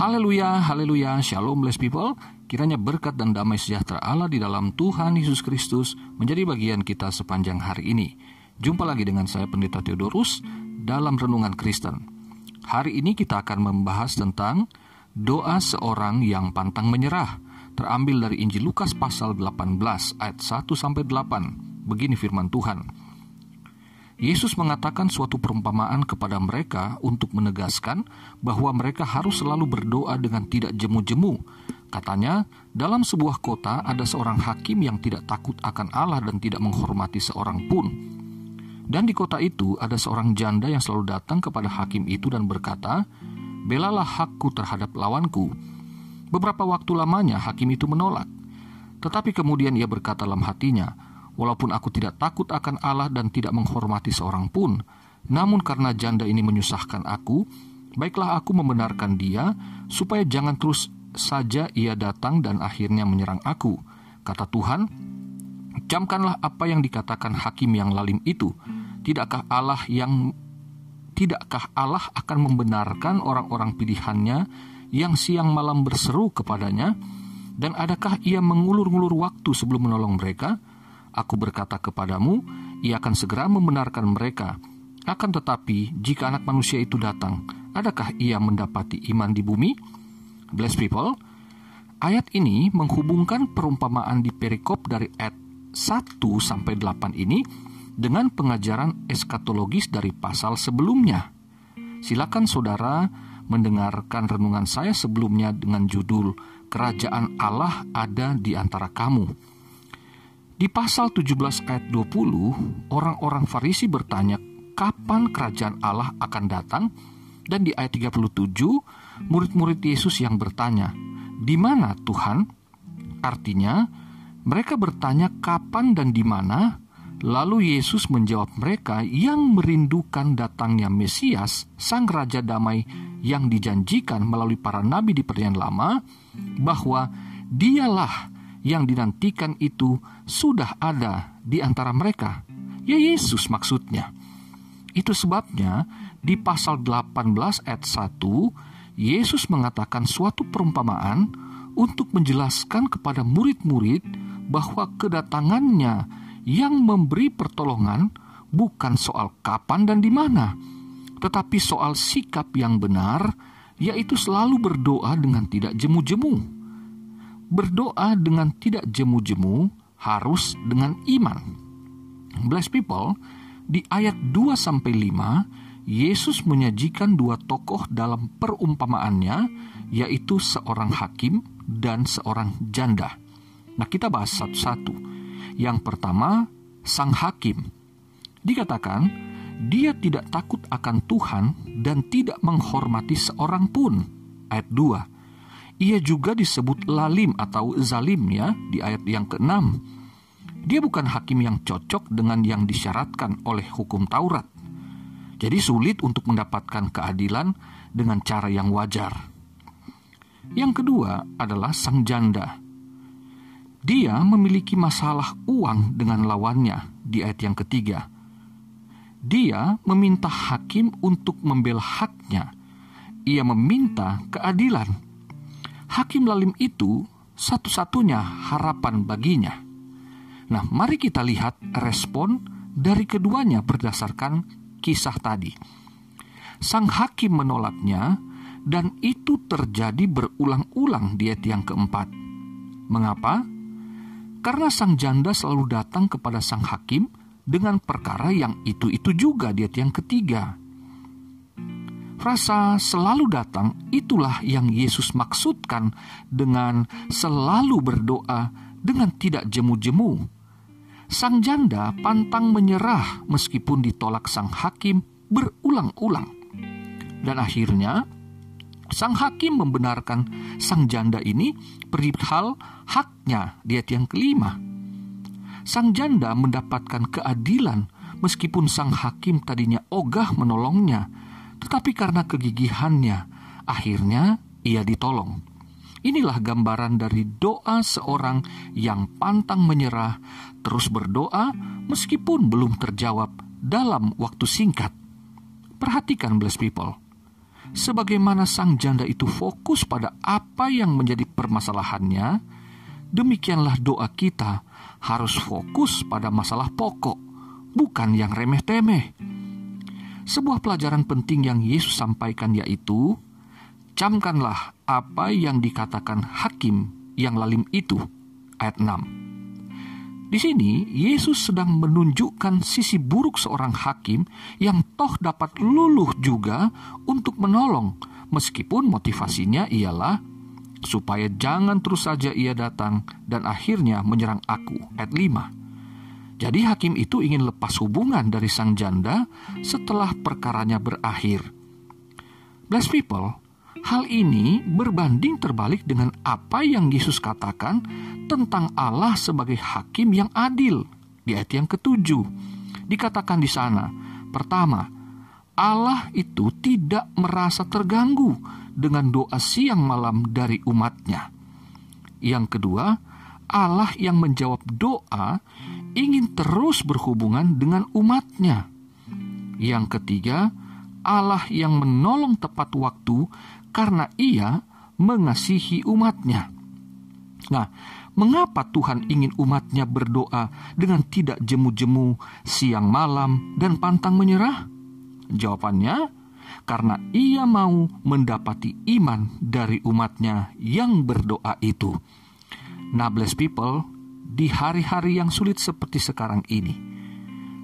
Haleluya, haleluya, shalom blessed people. Kiranya berkat dan damai sejahtera Allah di dalam Tuhan Yesus Kristus menjadi bagian kita sepanjang hari ini. Jumpa lagi dengan saya Pendeta Theodorus dalam Renungan Kristen. Hari ini kita akan membahas tentang doa seorang yang pantang menyerah. Terambil dari Injil Lukas pasal 18 ayat 1 sampai 8. Begini firman Tuhan. Yesus mengatakan suatu perumpamaan kepada mereka untuk menegaskan bahwa mereka harus selalu berdoa dengan tidak jemu-jemu. Katanya, dalam sebuah kota ada seorang hakim yang tidak takut akan Allah dan tidak menghormati seorang pun. Dan di kota itu ada seorang janda yang selalu datang kepada hakim itu dan berkata, "Belalah hakku terhadap lawanku." Beberapa waktu lamanya hakim itu menolak. Tetapi kemudian ia berkata dalam hatinya, Walaupun aku tidak takut akan Allah dan tidak menghormati seorang pun, namun karena janda ini menyusahkan aku, baiklah aku membenarkan dia, supaya jangan terus saja ia datang dan akhirnya menyerang aku. Kata Tuhan, camkanlah apa yang dikatakan hakim yang lalim itu. Tidakkah Allah yang tidakkah Allah akan membenarkan orang-orang pilihannya yang siang malam berseru kepadanya? Dan adakah ia mengulur-ngulur waktu sebelum menolong mereka? Aku berkata kepadamu, ia akan segera membenarkan mereka. Akan tetapi, jika anak manusia itu datang, adakah ia mendapati iman di bumi? Bless people, ayat ini menghubungkan perumpamaan di perikop dari ayat 1 sampai 8 ini dengan pengajaran eskatologis dari pasal sebelumnya. Silakan saudara mendengarkan renungan saya sebelumnya dengan judul Kerajaan Allah ada di antara kamu. Di pasal 17 ayat 20, orang-orang Farisi bertanya kapan kerajaan Allah akan datang dan di ayat 37 murid-murid Yesus yang bertanya, "Di mana Tuhan?" Artinya, mereka bertanya kapan dan di mana, lalu Yesus menjawab mereka yang merindukan datangnya Mesias, sang raja damai yang dijanjikan melalui para nabi di Perjanjian Lama, bahwa dialah yang dinantikan itu sudah ada di antara mereka. Ya Yesus maksudnya. Itu sebabnya di pasal 18 ayat 1 Yesus mengatakan suatu perumpamaan untuk menjelaskan kepada murid-murid bahwa kedatangannya yang memberi pertolongan bukan soal kapan dan di mana, tetapi soal sikap yang benar, yaitu selalu berdoa dengan tidak jemu-jemu berdoa dengan tidak jemu-jemu harus dengan iman. Bless people, di ayat 2 sampai 5, Yesus menyajikan dua tokoh dalam perumpamaannya, yaitu seorang hakim dan seorang janda. Nah, kita bahas satu-satu. Yang pertama, sang hakim. Dikatakan, dia tidak takut akan Tuhan dan tidak menghormati seorang pun. Ayat 2 ia juga disebut lalim atau zalim ya di ayat yang ke-6. Dia bukan hakim yang cocok dengan yang disyaratkan oleh hukum Taurat. Jadi sulit untuk mendapatkan keadilan dengan cara yang wajar. Yang kedua adalah sang janda. Dia memiliki masalah uang dengan lawannya di ayat yang ketiga. Dia meminta hakim untuk membela haknya. Ia meminta keadilan hakim lalim itu satu-satunya harapan baginya. Nah, mari kita lihat respon dari keduanya berdasarkan kisah tadi. Sang hakim menolaknya, dan itu terjadi berulang-ulang di ayat yang keempat. Mengapa? Karena sang janda selalu datang kepada sang hakim dengan perkara yang itu-itu juga di ayat yang ketiga. Rasa selalu datang itulah yang Yesus maksudkan dengan selalu berdoa dengan tidak jemu-jemu. Sang janda pantang menyerah meskipun ditolak sang hakim berulang-ulang. Dan akhirnya sang hakim membenarkan sang janda ini perihal haknya di ayat yang kelima. Sang janda mendapatkan keadilan meskipun sang hakim tadinya ogah menolongnya tetapi karena kegigihannya, akhirnya ia ditolong. Inilah gambaran dari doa seorang yang pantang menyerah, terus berdoa meskipun belum terjawab dalam waktu singkat. Perhatikan, blessed people. sebagaimana sang janda itu fokus pada apa yang menjadi permasalahannya, demikianlah doa kita harus fokus pada masalah pokok, bukan yang remeh-temeh. Sebuah pelajaran penting yang Yesus sampaikan yaitu, camkanlah apa yang dikatakan hakim yang lalim itu. Ayat 6. Di sini, Yesus sedang menunjukkan sisi buruk seorang hakim yang toh dapat luluh juga untuk menolong, meskipun motivasinya ialah supaya jangan terus saja ia datang dan akhirnya menyerang aku. Ayat 5. Jadi hakim itu ingin lepas hubungan dari sang janda setelah perkaranya berakhir. Bless people, Hal ini berbanding terbalik dengan apa yang Yesus katakan tentang Allah sebagai hakim yang adil di ayat yang ketujuh. Dikatakan di sana, pertama, Allah itu tidak merasa terganggu dengan doa siang malam dari umatnya. Yang kedua, Allah yang menjawab doa ingin terus berhubungan dengan umatnya. Yang ketiga, Allah yang menolong tepat waktu karena ia mengasihi umatnya. Nah, mengapa Tuhan ingin umatnya berdoa dengan tidak jemu-jemu siang malam dan pantang menyerah? Jawabannya, karena ia mau mendapati iman dari umatnya yang berdoa itu. Bless people, di hari-hari yang sulit seperti sekarang ini,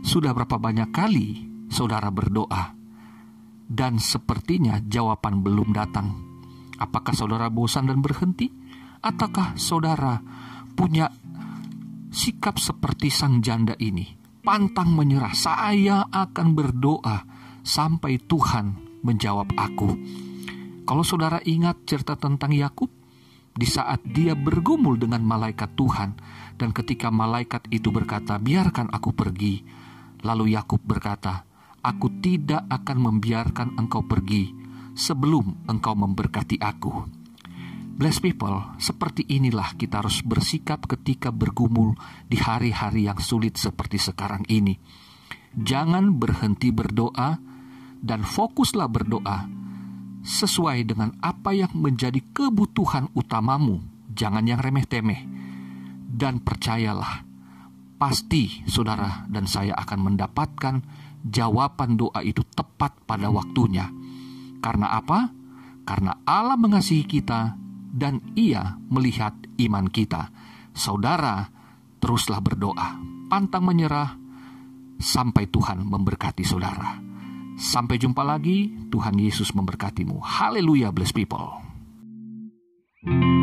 sudah berapa banyak kali saudara berdoa dan sepertinya jawaban belum datang. Apakah saudara bosan dan berhenti? Ataukah saudara punya sikap seperti sang janda ini? Pantang menyerah, saya akan berdoa sampai Tuhan menjawab aku. Kalau saudara ingat cerita tentang Yakub, di saat dia bergumul dengan malaikat Tuhan, dan ketika malaikat itu berkata, "Biarkan aku pergi," lalu Yakub berkata, Aku tidak akan membiarkan engkau pergi sebelum engkau memberkati aku. Bless people, seperti inilah kita harus bersikap ketika bergumul di hari-hari yang sulit seperti sekarang ini. Jangan berhenti berdoa dan fokuslah berdoa sesuai dengan apa yang menjadi kebutuhan utamamu. Jangan yang remeh-temeh. Dan percayalah, pasti saudara dan saya akan mendapatkan jawaban doa itu tepat pada waktunya. Karena apa? Karena Allah mengasihi kita dan Ia melihat iman kita. Saudara, teruslah berdoa, pantang menyerah sampai Tuhan memberkati saudara. Sampai jumpa lagi, Tuhan Yesus memberkatimu. Haleluya, bless people. thank you